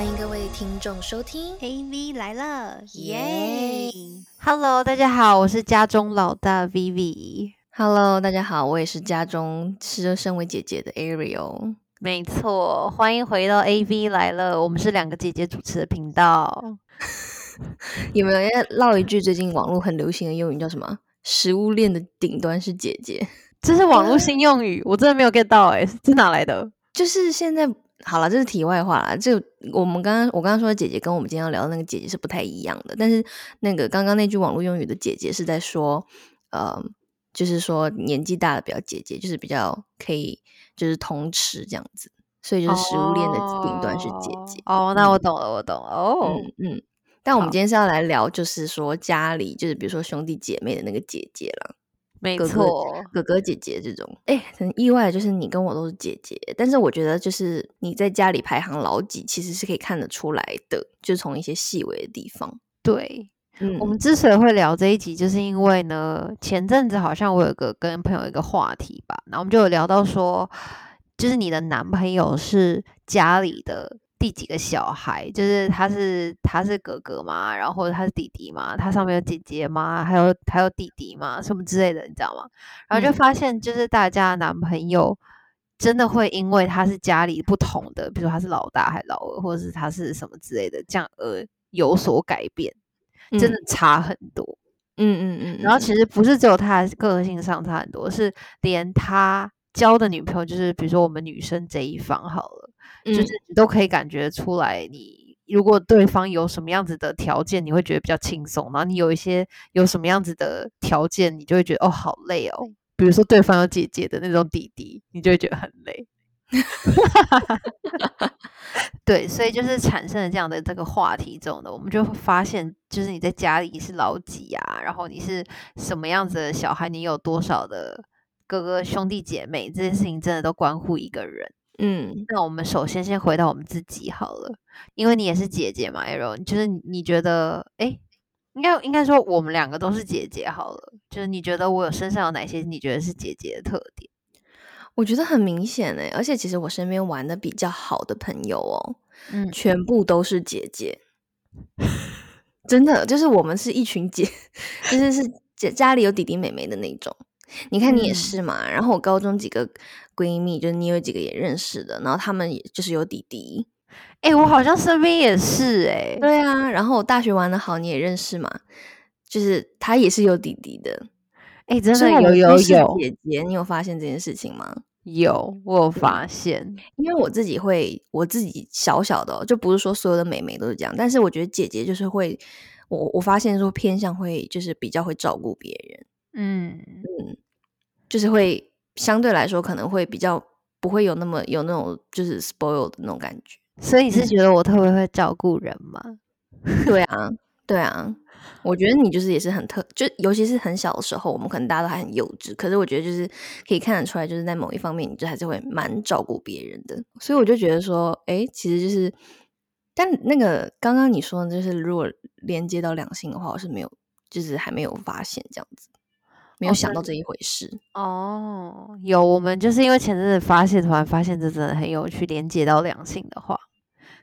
欢迎各位听众收听 AV 来了，耶！Hello，大家好，我是家中老大 Vivi。！Hello，大家好，我也是家中是身为姐姐的 Ariel。没错，欢迎回到 AV 来了，我们是两个姐姐主持的频道。有没有要唠一句最近网络很流行的用语叫什么？食物链的顶端是姐姐，这是网络新用语，我真的没有 get 到哎、这哪来的？就是现在好了，这是题外话啦。这我们刚刚我刚刚说的姐姐跟我们今天要聊的那个姐姐是不太一样的，但是那个刚刚那句网络用语的姐姐是在说，呃，就是说年纪大的比较姐姐，就是比较可以就是通吃这样子，所以就是食物链的顶端是姐姐。哦。哦，那我懂了，我懂了。哦，嗯嗯。但我们今天是要来聊，就是说家里就是比如说兄弟姐妹的那个姐姐啦。没错，哥哥姐姐这种，哎、很意外的就是你跟我都是姐姐，但是我觉得就是你在家里排行老几，其实是可以看得出来的，就从一些细微的地方。对。嗯，我们之所以会聊这一集，就是因为呢，前阵子好像我有个跟朋友一个话题吧，然后我们就有聊到说，就是你的男朋友是家里的第几个小孩，就是他是他是哥哥嘛？然后或者他是弟弟嘛？他上面有姐姐嘛？还有还有弟弟嘛？什么之类的，你知道吗？然后就嗯发现，就是大家男朋友真的会因为他是家里不同的，比如说他是老大还是老二，或者是他是什么之类的，这样而有所改变。真的差很多。嗯，嗯嗯嗯。然后其实，实不是只有他的个性上差很多，是连他交的女朋友，就是比如说我们女生这一方好了，嗯就是你都可以感觉出来你。如果对方有什么样子的条件，你会觉得比较轻松；然后你有一些有什么样子的条件，你就会觉得哦好累哦。比如说对方有姐姐的那种弟弟，你就会觉得很累。对，所以就是产生了这样的这个话题之后呢，我们就会发现，就是你在家里是老几啊，然后你是什么样子的小孩，你有多少的哥哥兄弟姐妹，这件事情真的都关乎一个人。嗯那我们首先先回到我们自己好了，因为你也是姐姐嘛，Arrow，就是你你觉得，哎，应该应该说我们两个都是姐姐好了，就是你觉得我有身上有哪些你觉得是姐姐的特点？我觉得很明显哎，而且其实我身边玩的比较好的朋友哦，嗯，全部都是姐姐，真的就是我们是一群姐，就是是姐家里有弟弟妹妹的那种。你看你也嗯。是嘛，然后我高中几个闺蜜，就是你有几个也认识的，然后他们也就是有弟弟，哎，我好像身边也是。哎、对啊，然后我大学玩的好你也认识嘛，就是他也是有弟弟的，哎，真的有有有。姐姐，你有发现这件事情吗？有，我有发现，因为我自己会，我自己小小的哦、就不是说所有的妹妹都是这样，但是我觉得姐姐就是会，我我发现说偏向会就是比较会照顾别人，嗯嗯，就是会相对来说可能会比较不会有那么有那种就是 spoil 的那种感觉。所以你是觉得我特别会照顾人吗？对啊，对啊，我觉得你就是也是很特，就尤其是很小的时候，我们可能大家都还很幼稚，可是我觉得就是可以看得出来，就是在某一方面，你就还是会蛮照顾别人的。所以我就觉得说，哎，其实就是，但那个刚刚你说的，就是如果连接到两性的话，我是没有，就是还没有发现这样子，没有想到这一回事。哦，有，我们就是因为前阵子发现，突然发现这真的很有趣，连接到两性的话，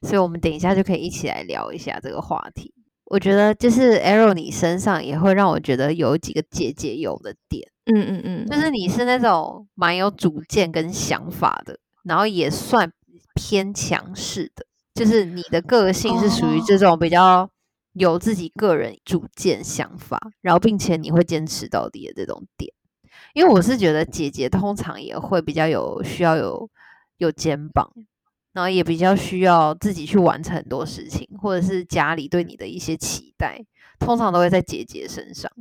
所以我们等一下就可以一起来聊一下这个话题。我觉得就是 Arrow 你身上也会让我觉得有几个姐姐有的点，嗯嗯嗯，就是你是那种蛮有主见跟想法的，然后也算偏强势的，就是你的个性是属于这种比较有自己个人主见想法，然后并且你会坚持到底的这种点。因为我是觉得姐姐通常也会比较有需要有有肩膀，然后也比较需要自己去完成很多事情，或者是家里对你的一些期待，通常都会在姐姐身上。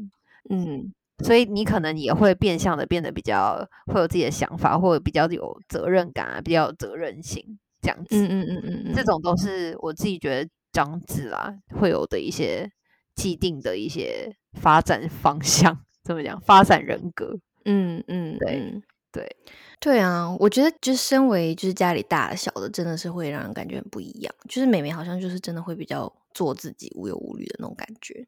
嗯所以你可能也会变相的变得比较会有自己的想法，或者比较有责任感啊，比较有责任心这样子。嗯嗯嗯嗯嗯，这种都是我自己觉得长子啦会有的一些既定的一些发展方向，怎么讲？发展人格。嗯嗯，对嗯对对啊，我觉得就是身为就是家里大的小的，真的是会让人感觉很不一样。就是妹妹好像就是真的会比较做自己无忧无虑的那种感觉，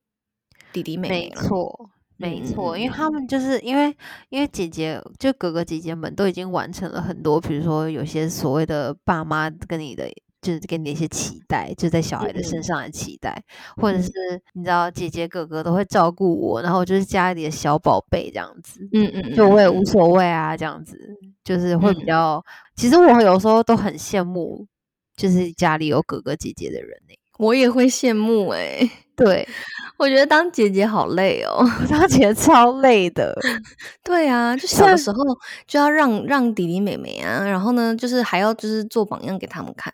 弟弟妹妹没，错，没嗯错，嗯因为他们就是因为因为姐姐就哥哥姐姐们都已经完成了很多，比如说有些所谓的爸妈跟你的就是给你一些期待，就在小孩的身上的期待，或者是你知道姐姐哥哥都会照顾我，然后就是家里的小宝贝这样子，嗯嗯，就我也无所谓啊，这样子就是会比较。其实我有时候都很羡慕，就是家里有哥哥姐姐的人呢。我也会羡慕哎，对 我觉得当姐姐好累哦，当姐姐超累的。对啊，就小的时候就要让让弟弟妹妹啊，然后呢，就是还要就是做榜样给他们看。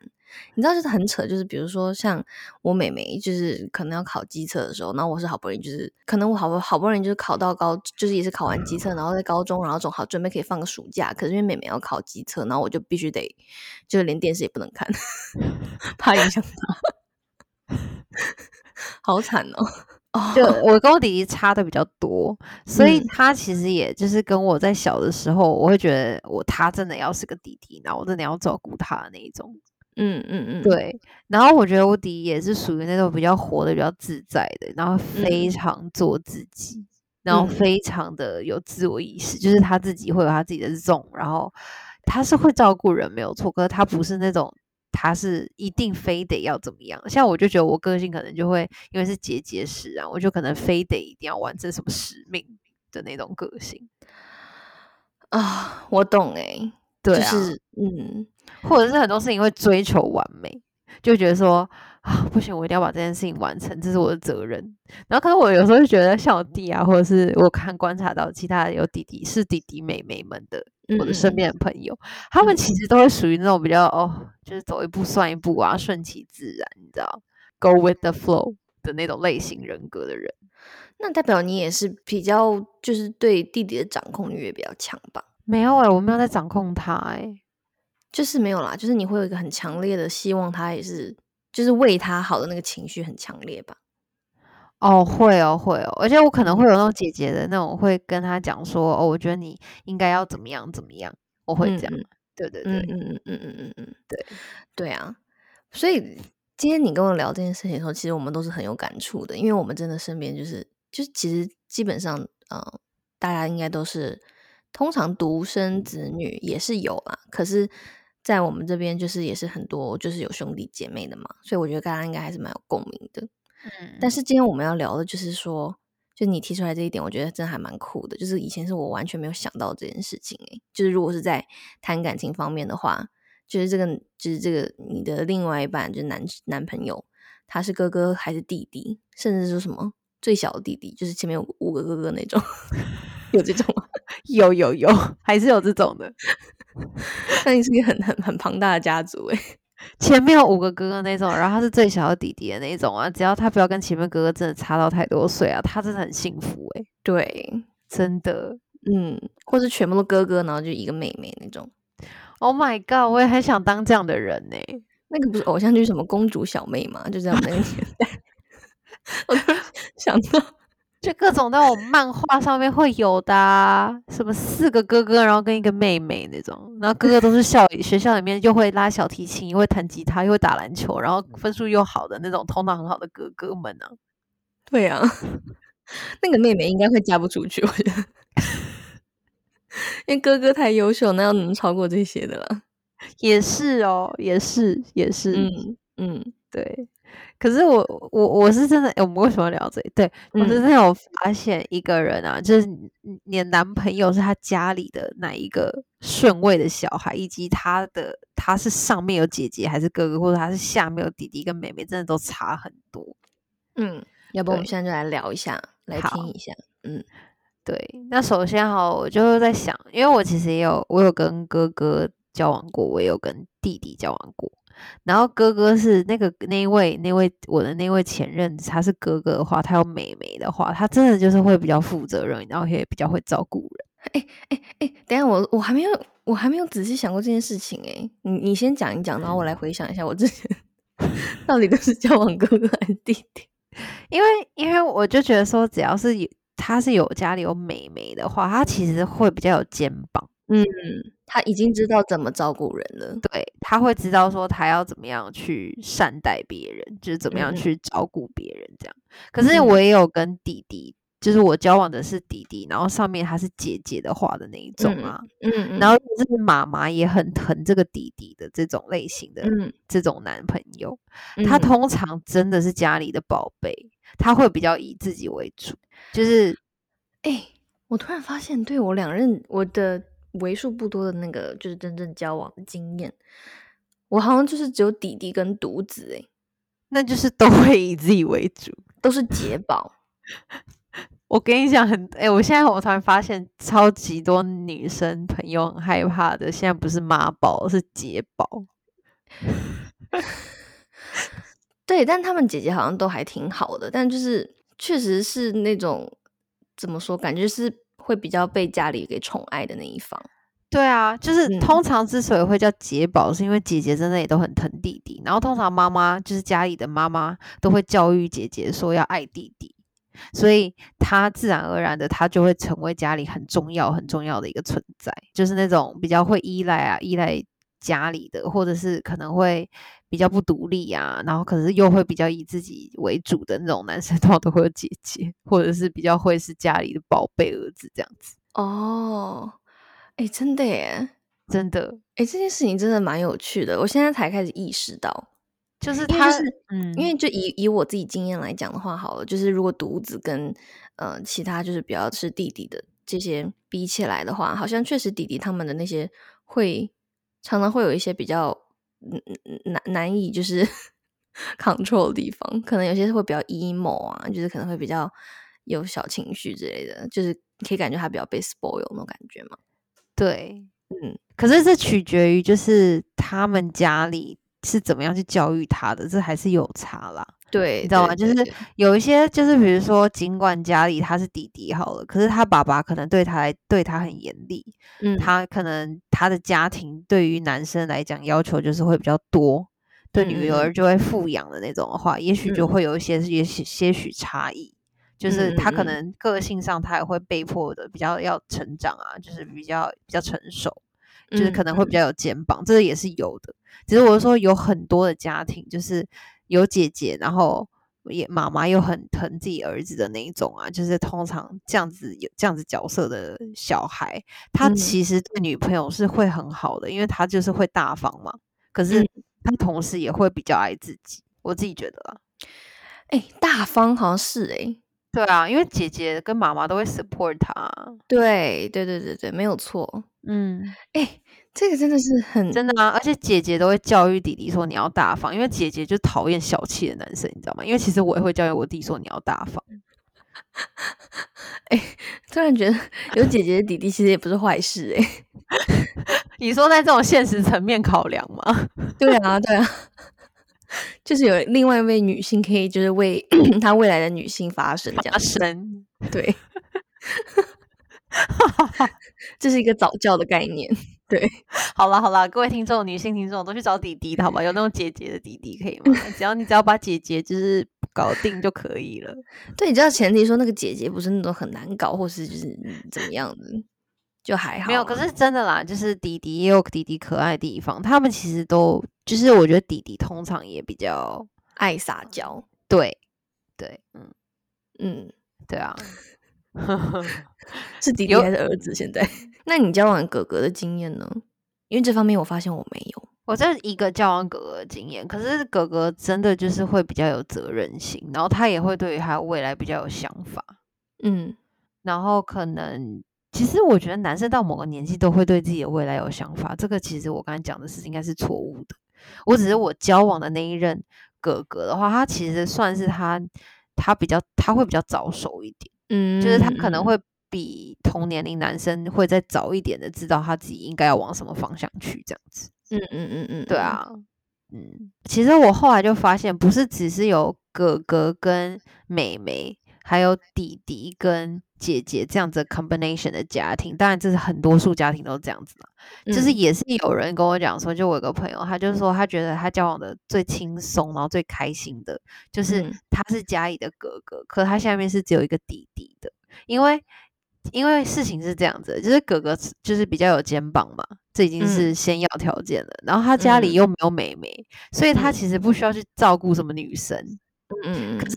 你知道，就是很扯，就是比如说像我妹妹，就是可能要考机测的时候，然后我是好不容易，就是可能我好不好不容易就是考到高，就是也是考完机测，然后在高中，然后总好准备可以放个暑假，可是因为妹妹要考机测，然后我就必须得，就是连电视也不能看，怕影响她，好惨哦。就我跟我弟弟差的比较多，所以他其实也就是跟我在小的时候，我会觉得我他真的要是个弟弟，然后我真的要照顾他的那一种。嗯嗯嗯，对。然后我觉得我弟也是属于那种比较活的、比较自在的，然后非常做自己，然后非常的有自我意识，就是他自己会有他自己的 zone，然后他是会照顾人没有错，可是他不是那种他是一定非得要怎么样。像我就觉得我个性可能就会因为是结节使然，我就可能非得一定要完成什么使命的那种个性啊。我懂哎，对啊，嗯。或者是很多事情会追求完美，就觉得说啊不行，我一定要把这件事情完成，这是我的责任。然后可是我有时候就觉得像我弟啊，或者是我看观察到其他有弟弟是弟弟妹妹们的，我的身边的朋友，他们其实都会属于那种比较哦，就是走一步算一步啊，顺其自然，你知道，go with the flow 的那种类型人格的人。那代表你也是比较就是对弟弟的掌控欲也比较强吧？没有哎，我没有在掌控他哎。就是没有啦，就是你会有一个很强烈的希望，他也是就是为他好的那个情绪很强烈吧？哦，会哦，会哦，而且我可能会有那种姐姐的那种，会跟他讲说，哦，我觉得你应该要怎么样怎么样，我会这样。对对对，嗯嗯嗯嗯嗯嗯嗯，对对啊。所以今天你跟我聊这件事情的时候，其实我们都是很有感触的，因为我们真的身边就是就是其实基本上，嗯，大家应该都是通常独生子女也是有啦，可是。在我们这边，就是也是很多，就是有兄弟姐妹的嘛，所以我觉得大家应该还是蛮有共鸣的。嗯，但是今天我们要聊的，就是说，就你提出来这一点，我觉得真的还蛮酷的。就是以前是我完全没有想到这件事情，诶，就是如果是在谈感情方面的话，就是这个，就是这个你的另外一半，就是男男朋友，他是哥哥还是弟弟，甚至说什么最小的弟弟，就是前面有五个哥哥那种，有这种吗？有有有，还是有这种的。那你是一个很很很庞大的家族诶，前面有五个哥哥那种，然后他是最小的弟弟的那种啊。只要他不要跟前面哥哥真的差到太多岁啊，他真的很幸福诶。对，真的，嗯，或是全部都哥哥，然后就一个妹妹那种。Oh my god，我也很想当这样的人呢。那个不是偶像剧什么公主小妹嘛？就这样那个年代，我突然想到。就各种那种漫画上面会有的，什么四个哥哥，然后跟一个妹妹那种，然后哥哥都是校学校里面又会拉小提琴，又会弹吉他，又会打篮球，然后分数又好的那种，头脑很好的哥哥们呢。对啊，那个妹妹应该会嫁不出去，我觉得，因为哥哥太优秀，那要能超过这些的了。也是哦，也是，也是，嗯嗯，对。可是我我我是真的，我们为什么聊这？对我是真的有发现一个人啊，就是你的男朋友是他家里的哪一个顺位的小孩，以及他的他是上面有姐姐还是哥哥，或者他是下面有弟弟跟妹妹，真的都差很多。嗯，要不我们现在就来聊一下，来听一下。嗯，对。那首先哈，我就在想，因为我其实也有我有跟哥哥交往过，我也有跟弟弟交往过。然后哥哥是那个那位那位我的那位前任，他是哥哥的话，他有妹妹的话，他真的就是会比较负责任，然后也比较会照顾人。哎哎哎，等下我我还没有我还没有仔细想过这件事情哎，你你先讲一讲，然后我来回想一下我之前到底都是交往哥哥还是弟弟？因为因为我就觉得说，只要是有他是有家里有妹妹的话，他其实会比较有肩膀。嗯。他已经知道怎么照顾人了，对他会知道说他要怎么样去善待别人，就是怎么样去照顾别人这样。可是我也有跟弟弟就是我交往的是弟弟，然后上面他是姐姐的话的那一种啊，嗯嗯，然后。就是妈妈也很疼这个弟弟的这种类型的，嗯。这种男朋友，他嗯。通常真的是家里的宝贝，他会比较以自己为主，就是哎、我突然发现，对我两任我的为数不多的那个就是真正交往的经验，我好像就是只有弟弟跟独子、欸，那就是都会以自己为主。都是姐 宝。我跟你讲，很哎、我现在我突然发现，超级多女生朋友很害怕的，现在不是妈宝，是姐宝。对，但他们姐姐好像都还挺好的，但就是确实是那种怎么说，感觉是会比较被家里给宠爱的那一方。对啊，就是嗯通常之所以会叫姐宝，是因为姐姐真的也都很疼弟弟，然后通常妈妈就是家里的妈妈都会教育姐姐说要爱弟弟，所以她自然而然的她就会成为家里很重要很重要的一个存在，就是那种比较会依赖啊依赖家里的，或者是可能会比较不独立啊，然后可是又会比较以自己为主的那种男生，通常都会有姐姐，或者是比较会是家里的宝贝儿子这样子，哦，哎，真的耶，真的。哎，这件事情真的蛮有趣的，我现在才开始意识到。就是他就是嗯，因为就以以我自己经验来讲的话，好了，就是如果独子跟呃其他就是比较是弟弟的这些比起来的话，好像确实弟弟他们的那些会常常会有一些比较难难以就是 control 的地方，可能有些会比较 emo 啊，就是可能会比较有小情绪之类的，就是可以感觉他比较被 spoil 那种感觉嘛。对，嗯，可是这取决于就是他们家里是怎么样去教育他的，这还是有差啦。对，你知道吗？就是有一些，就是比如说，尽管家里他是弟弟好了，可是他爸爸可能对他来对他很严厉，嗯，他可能他的家庭对于男生来讲要求就是会比较多，对女儿就会富养的那种的话，也许就嗯会有一些也许些许差异。就是他可嗯能个性上他也会被迫的比较要成长啊，就是比较比较成熟，就是可嗯能会比较有肩膀，这个也是有的。只是我是说有很多的家庭，就是有姐姐，然后也妈妈又很疼自己儿子的那一种啊，就是通常这样子有这样子角色的小孩，他嗯其实对女朋友是会很好的，因为他就是会大方嘛。可是嗯他同时也会比较爱自己，我自己觉得啊。哎、大方好像是哎、对啊，因为姐姐跟妈妈都会 support 他。对对对对对，没有错。嗯，哎、这个真的是很真的啊，而且姐姐都会教育弟弟说你要大方，因为姐姐就讨厌小气的男生，你知道吗？因为其实我也会教育我弟说你要大方。突然觉得有姐姐的弟弟其实也不是坏事哎、你说在这种现实层面考量吗？对啊，对啊，就是有另外一位女性可以就是为 她未来的女性发声这样发子。生，对，这是一个早教的概念。好啦好啦，各位听众，女性听众都去找弟弟的好吧？有那种姐姐的弟弟可以吗？只要你只要把姐姐就是搞定就可以了。对，你知道前提说那个姐姐不是那种很难搞，或是就是嗯怎么样的，就还好啊。没有，可是真的啦，就是弟弟也有弟弟可爱的地方，他们其实都就是我觉得弟弟通常也比较爱撒娇。对对，嗯，嗯，对啊。是弟弟有还是儿子？现在？那你交往哥哥的经验呢？因为这方面我发现我没有。我这一个交往哥哥的经验，可是哥哥真的就是会比较有责任心，然后他也会对于他未来比较有想法，嗯然后可能其实我觉得男生到某个年纪都会对自己的未来有想法，这个其实我刚才讲的是应该是错误的。我只是我交往的那一任哥哥的话，他其实算是他他比较他会比较早熟一点，嗯，就是他可能会比同年龄男生会再早一点的知道他自己应该要往什么方向去这样子。嗯，嗯嗯嗯，对啊，嗯，其实我后来就发现，不是只是有哥哥跟妹妹，还有弟弟跟姐姐这样子 combination 的家庭。当然，这是很多数家庭都这样子嘛。嗯，就是也是有人跟我讲说，就我有个朋友，他就说他觉得他交往的最轻松，然后最开心的，就是嗯他是家里的哥哥，可他下面是只有一个弟弟的，因为因为事情是这样子，就是哥哥就是比较有肩膀嘛，这已经是嗯先要条件了。然后他家里嗯又没有妹妹，所以他嗯其实不需要去照顾什么女生。嗯嗯可是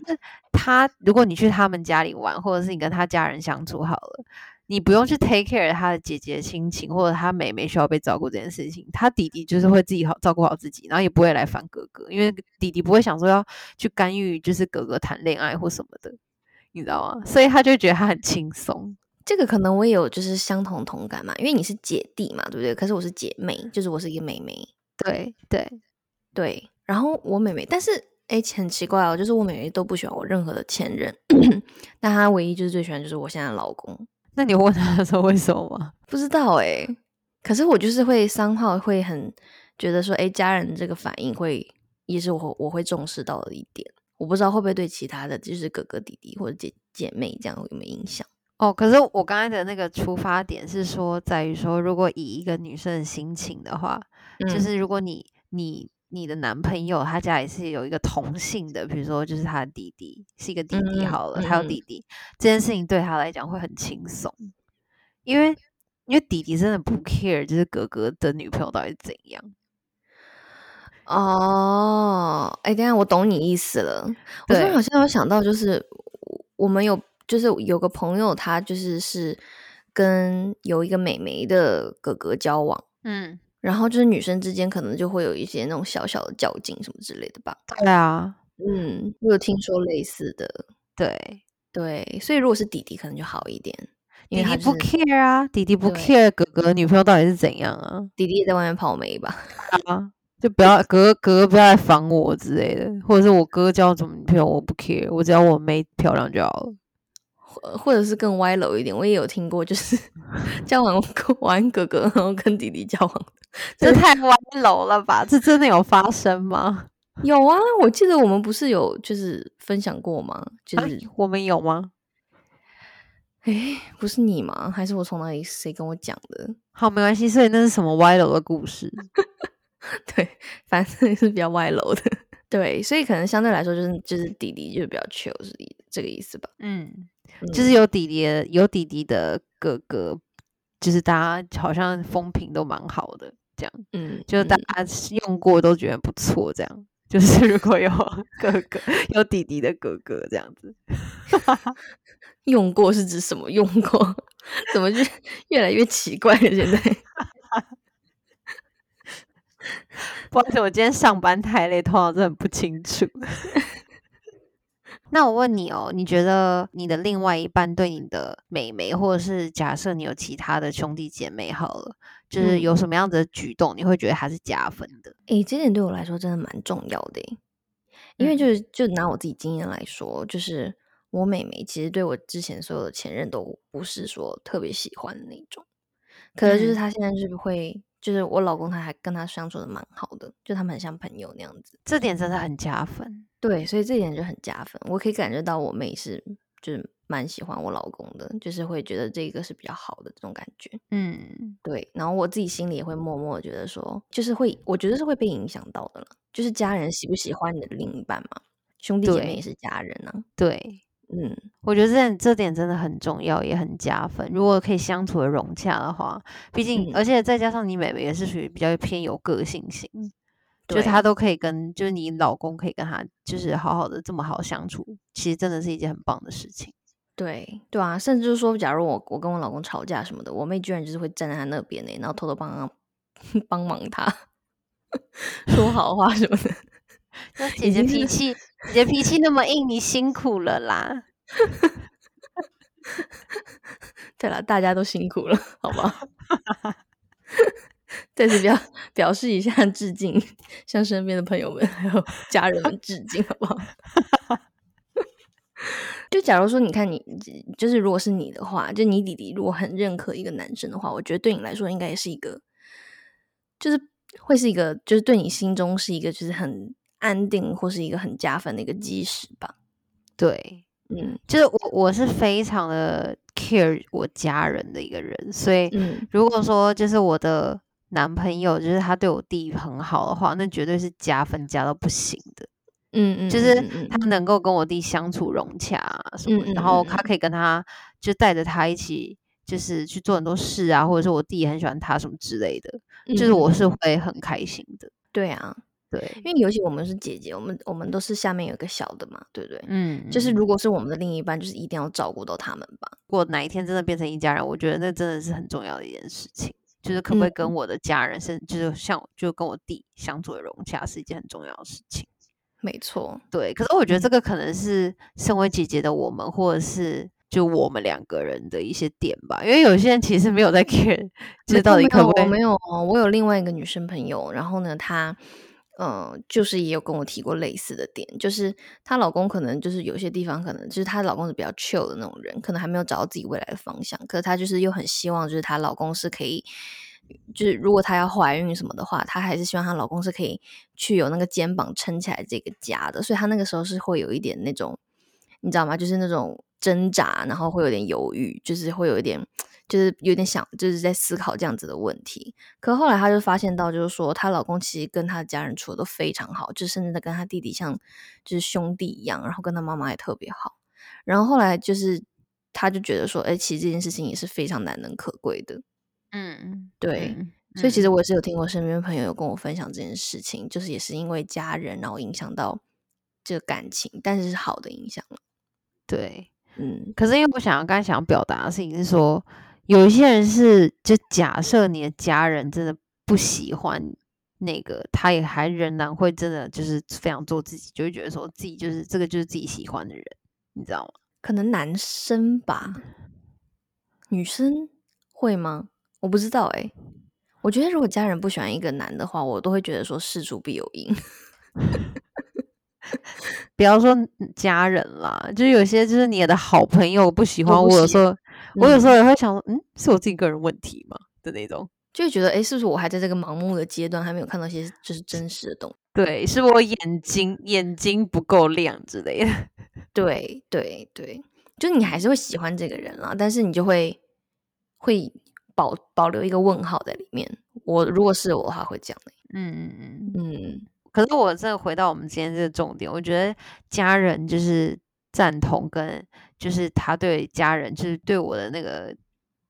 他如果你去他们家里玩，或者是你跟他家人相处好了，你不用去 take care 他的姐姐亲情，或者他妹妹需要被照顾这件事情，他弟弟就是会自己好照顾好自己，然后也不会来烦哥哥，因为弟弟不会想说要去干预，就是哥哥谈恋爱或什么的，你知道吗？所以他就觉得他很轻松。这个可能我也有就是相同同感嘛，因为你是姐弟嘛，对不对？可是我是姐妹，就是我是一个妹妹，对对对。然后我妹妹，但是哎，很奇怪哦，就是我妹妹都不喜欢我任何的前任，但她唯一就是最喜欢就是我现在的老公。那你问她说为什么吗？不知道哎，可是我就是会三号会很觉得说，哎，家人这个反应会也是我我会重视到的一点。我不知道会不会对其他的就是哥哥弟弟或者姐姐妹这样有没有影响？哦，可是我刚才的那个出发点是说，在于说，如果以一个女生的心情的话，就是如果你你你的男朋友他家里是有一个同性的，比如说就是他的弟弟是一个弟弟好了，他有弟弟，这件事情对他来讲会很轻松，因为因为弟弟真的不 care，就是哥哥的女朋友到底怎样。哦，哎，等下我懂你意思了，我突然好像有想到，就是我们有。就是有个朋友，他就是是跟有一个美眉的哥哥交往，嗯，然后就是女生之间可能就会有一些那种小小的较劲什么之类的吧。对啊，嗯，我有听说类似的，对。对，所以如果是弟弟可能就好一点，弟弟不 care 啊，弟弟不 care 哥哥女朋友到底是怎样啊，弟弟也在外面泡妹吧，啊，就不要哥哥不要来烦我之类的，或者是我哥交什么女朋友我不 care，我只要我妹漂亮就好了。或者是更歪楼一点，我也有听过，就是 交往完哥哥，然后跟弟弟交往，这太歪楼了吧？这真的有发生吗？有啊，我记得我们不是有就是分享过吗？就是我们有吗？哎，不是你吗？还是我从哪里谁跟我讲的？好，没关系。所以那是什么歪楼的故事？对，反正是比较歪楼的。对，所以可能相对来说，就是就是弟弟就是比较 chill，是这个意思吧？嗯。就是有弟弟有弟弟的哥哥，就是大家好像风评都蛮好的，这样，嗯，就大家用过都觉得不错，这样，就是如果有 哥哥有弟弟的哥哥这样子，用过是指什么？用过怎么就越来越奇怪了？现在，不好意思，我今天上班太累，头脑真的很不清楚。那我问你哦，你觉得你的另外一半对你的妹妹，或者是假设你有其他的兄弟姐妹好了，就是有什么样的举动，你会觉得他是加分的？诶，这点对我来说真的蛮重要的，因为就是就拿我自己经验来说，就是我妹妹其实对我之前所有的前任都不是说特别喜欢的那种，可能就是她现在就是会。就是我老公，他还跟他相处的蛮好的，就他们很像朋友那样子，这点真的很加分。对，所以这点就很加分。我可以感觉到我妹是就是蛮喜欢我老公的，就是会觉得这个是比较好的这种感觉。嗯，对。然后我自己心里也会默默觉得说，就是会，我觉得是会被影响到的了。就是家人喜不喜欢你的另一半嘛？兄弟姐妹也是家人啊。对。嗯，我觉得这这点真的很重要，也很加分。如果可以相处的融洽的话，毕竟而且再加上你妹妹也是属于比较偏有个性型，就她都可以跟，就是你老公可以跟她就是好好的这么好相处，其实真的是一件很棒的事情。对对啊，甚至就是说，假如我我跟我老公吵架什么的，我妹居然就是会站在他那边呢，然后偷偷帮 帮忙他 说好话什么的。姐姐脾气，姐姐脾气那么硬，你辛苦了啦。对了，大家都辛苦了，好不好？再次表表示一下致敬，向身边的朋友们还有家人们致敬，好不好？就假如说，你看你，就是如果是你的话，就你弟弟如果很认可一个男生的话，我觉得对你来说应该也是一个，就是会是一个，就是对你心中是一个，就是很。安定或是一个很加分的一个基石吧。对，嗯，就是我我是非常的 care 我家人的一个人，所以如果说就是我的男朋友就是他对我弟很好的话，那绝对是加分加到不行的。嗯嗯，就是他能够跟我弟相处融洽啊什么，然后他可以跟他就带着他一起就是去做很多事啊，或者是我弟也很喜欢他什么之类的，就是我是会很开心的。对啊。对，因为尤其我们是姐姐，我们我们都是下面有一个小的嘛，对不对？嗯，就是如果是我们的另一半，就是一定要照顾到他们吧。如果哪一天真的变成一家人，我觉得那真的是很重要的一件事情。就是可不可以跟嗯我的家人，甚至就是像就跟我弟相处的融洽，是一件很重要的事情。没错，对，可是我觉得嗯这个可能是身为姐姐的我们，或者是就我们两个人的一些点吧。因为有些人其实没有在 care，就是到底可不可以有没有，我有另外一个女生朋友，然后呢，她嗯，就是也有跟我提过类似的点，就是她老公可能就是有些地方可能就是她老公是比较 chill 的那种人，可能还没有找到自己未来的方向，可是她就是又很希望就是她老公是可以。就是如果她要怀孕什么的话，她还是希望她老公是可以去有那个肩膀撑起来这个家的，所以她那个时候是会有一点那种，你知道吗？就是那种挣扎，然后会有点犹豫，就是会有一点，就是有点想，就是在思考这样子的问题。可后来她就发现到，就是说她老公其实跟她的家人处的都非常好，就甚至在跟她弟弟像就是兄弟一样，然后跟她妈妈也特别好。然后后来就是她就觉得说，哎、其实这件事情也是非常难能可贵的。嗯，对嗯所以其实嗯我也是有听过身边朋友有跟我分享这件事情，就是也是因为家人，然后影响到这个感情，但是是好的影响了。对。嗯，可是因为我想要刚才想要表达的事情是说，有一些人是就假设你的家人真的不喜欢那个，他也还仍然会真的就是非常做自己，就会觉得说自己就是这个就是自己喜欢的人，你知道吗？可能男生吧，女生会吗？我不知道哎、我觉得如果家人不喜欢一个男的话，我都会觉得说事出必有因。不要说家人啦，就是有些就是你的好朋友不喜欢我，有都不喜时候我有时嗯候也会想说，嗯，是我自己个人问题吗的那种。就会觉得，哎、是不是我还在这个盲目的阶段，还没有看到一些就是真实的东西？对，是我眼睛眼睛不够亮之类的。对对对，就你还是会喜欢这个人啦，但是你就会会保保留一个问号在里面。我如果是我的话，会这样的。嗯嗯嗯。嗯，可是我再回到我们今天这个重点，我觉得家人就是赞同跟就是他对家人就是对我的那个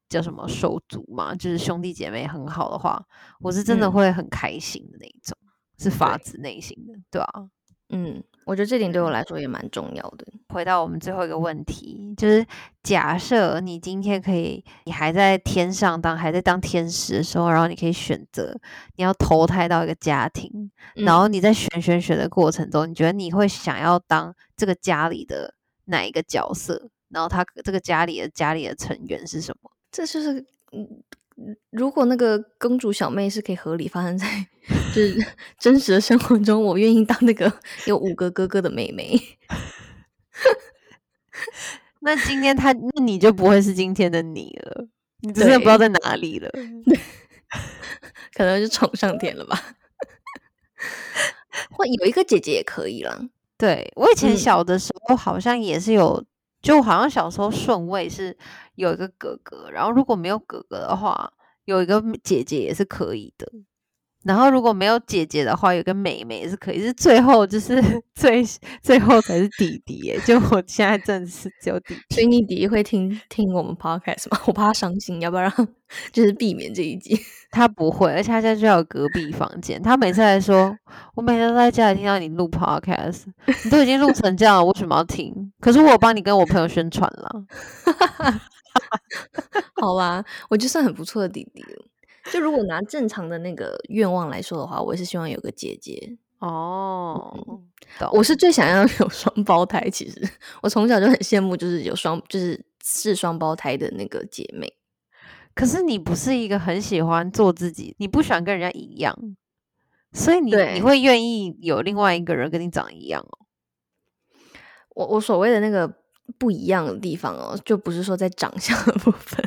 叫什么手足嘛，就是兄弟姐妹很好的话，我是真的嗯。会很开心的那一种，是发自内心的，对啊。嗯，我觉得这点对我来说也蛮重要的。回到我们最后一个问题，就是假设你今天可以，你还在天上当还在当天使的时候，然后你可以选择你要投胎到一个家庭，然嗯。后你在选选选的过程中，你觉得你会想要当这个家里的哪一个角色？然后他这个家里的家里的成员是什么？这就是如果那个公主小妹是可以合理发生在就是 真实的生活中，我愿意当那个 有五个哥哥的妹妹。那今天他，那你就不会是今天的你了，你真的不知道在哪里了。可能是宠上天了吧。或有一个姐姐也可以啦。对我以前嗯小的时候好像也是有，就好像小时候顺位是有一个哥哥，然后如果没有哥哥的话，有一个姐姐也是可以的。然后如果没有姐姐的话，有个妹妹也是可以，是最后就是 最 最后才是弟弟耶。就我现在真的是只有弟弟。所以你弟弟会听听我们 podcast 吗？我怕他伤心，要不要让就是避免这一集？他不会，而且他现在就有隔壁房间。他每次来说，我每天都在家里听到你录 podcast，你都已经录成这样了，为什么要听？可是我有帮你跟我朋友宣传了。好吧，我就算很不错的弟弟了。就如果拿正常的那个愿望来说的话，我也是希望有个姐姐。哦，懂。我是最想要 有双胞胎。其实我从小就很羡慕，就是有双就是是双胞胎的那个姐妹。可是你不是一个很喜欢做自己，你不喜欢跟人家一样，所以你你会愿意有另外一个人跟你长一样哦。我我所谓的那个不一样的地方哦，就不是说在长相的部分，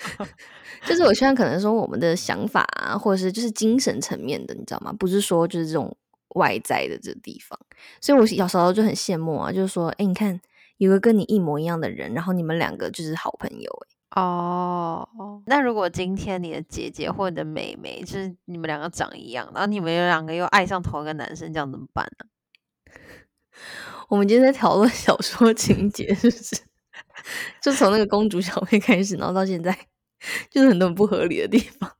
就是我希望可能说我们的想法啊，或者是就是精神层面的，你知道吗？不是说就是这种外在的这个地方。所以我小时候就很羡慕啊，就是说，哎，你看有个跟你一模一样的人，然后你们两个就是好朋友，诶哦，那如果今天你的姐姐或你的妹妹，就是你们两个长一样，然后你们有两个又爱上同一个男生，这样怎么办呢、我们今天在讨论小说情节，是不是？就从那个公主小妹开始，然后到现在，就是很多很不合理的地方。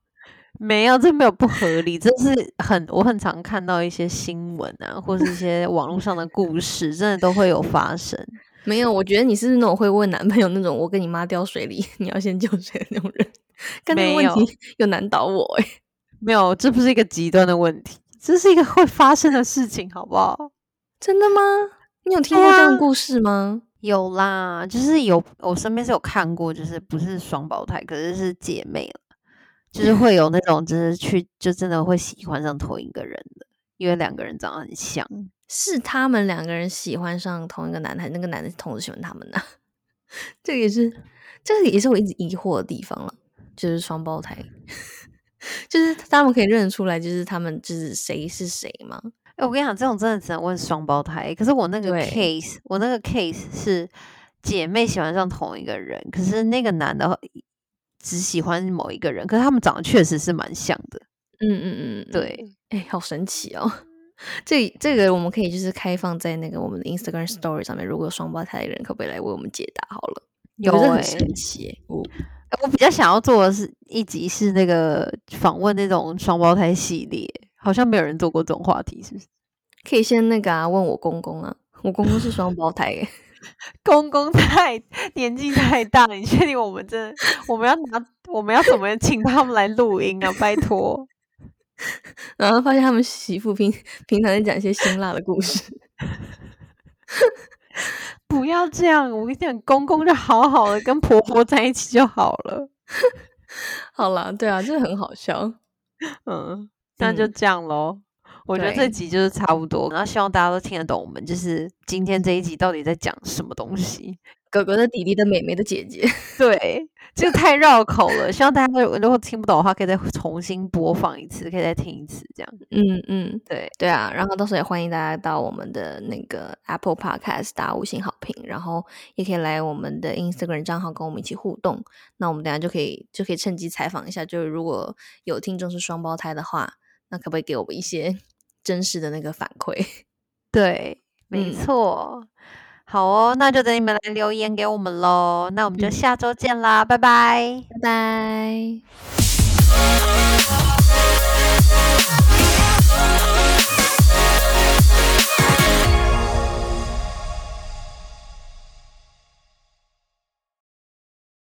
没有，这没有不合理，这是很我很常看到一些新闻啊，或是一些网络上的故事，真的都会有发生。没有，我觉得你是那种会问男朋友那种“我跟你妈掉水里，你要先救谁”的那种人。跟这个问题有难倒我哎，没有，这不是一个极端的问题，这是一个会发生的事情，好不好？真的吗？你有听过这样的故事吗？有啦，就是有，我身边是有看过，就是不是双胞胎，可是是姐妹了，就是会有那 种，就是去就真的会喜欢上同一个人的，因为两个人长得很像。是他们两个人喜欢上同一个男孩，那个男的同时喜欢他们呢？这个也是，这个也是我一直疑惑的地方了。就是双胞胎，就是他们可以认得出来，就是他们就是谁是谁吗？哎，我跟你讲，这种真的只能问双胞胎。可是我那个 case，我那个 case 是姐妹喜欢上同一个人，可是那个男的只喜欢某一个人，可是他们长得确实是蛮像的。嗯嗯嗯，对，哎，好神奇哦。这这个我们可以就是开放在那个我们的 Instagram Story 上面，如果有双胞胎的人，可不可以来为我们解答？好了，有很神奇哦。我比较想要做的是一集是那个访问那种双胞胎系列，好像没有人做过这种话题，是不是？可以先那个啊，问我公公啊，我公公是双胞胎，公公太年纪太大，你确定我们这我们要拿我们要怎么请他们来录音啊？拜托。然后发现他们媳妇平平常在讲一些辛辣的故事，不要这样！我跟你讲，公公就好好的跟婆婆在一起就好了。好啦，对啊，这很好笑。嗯，那就这样喽。我觉得这集就是差不多，然后希望大家都听得懂我们就是今天这一集到底在讲什么东西。哥哥的弟弟的妹妹的姐姐，对，这个太绕口了。希望大家如果听不懂的话，可以再重新播放一次，可以再听一次，这样。嗯嗯，对对啊。然后到时候也欢迎大家到我们的那个 Apple Podcast 打五星好评，然后也可以来我们的 Instagram 账号跟我们一起互动。那我们等下就可以就可以趁机采访一下，就是如果有听众是双胞胎的话，那可不可以给我们一些 真实的那个反馈？对，没错，好哦，那就等你们来留言给我们喽。那我们就下周见啦，拜拜，拜拜。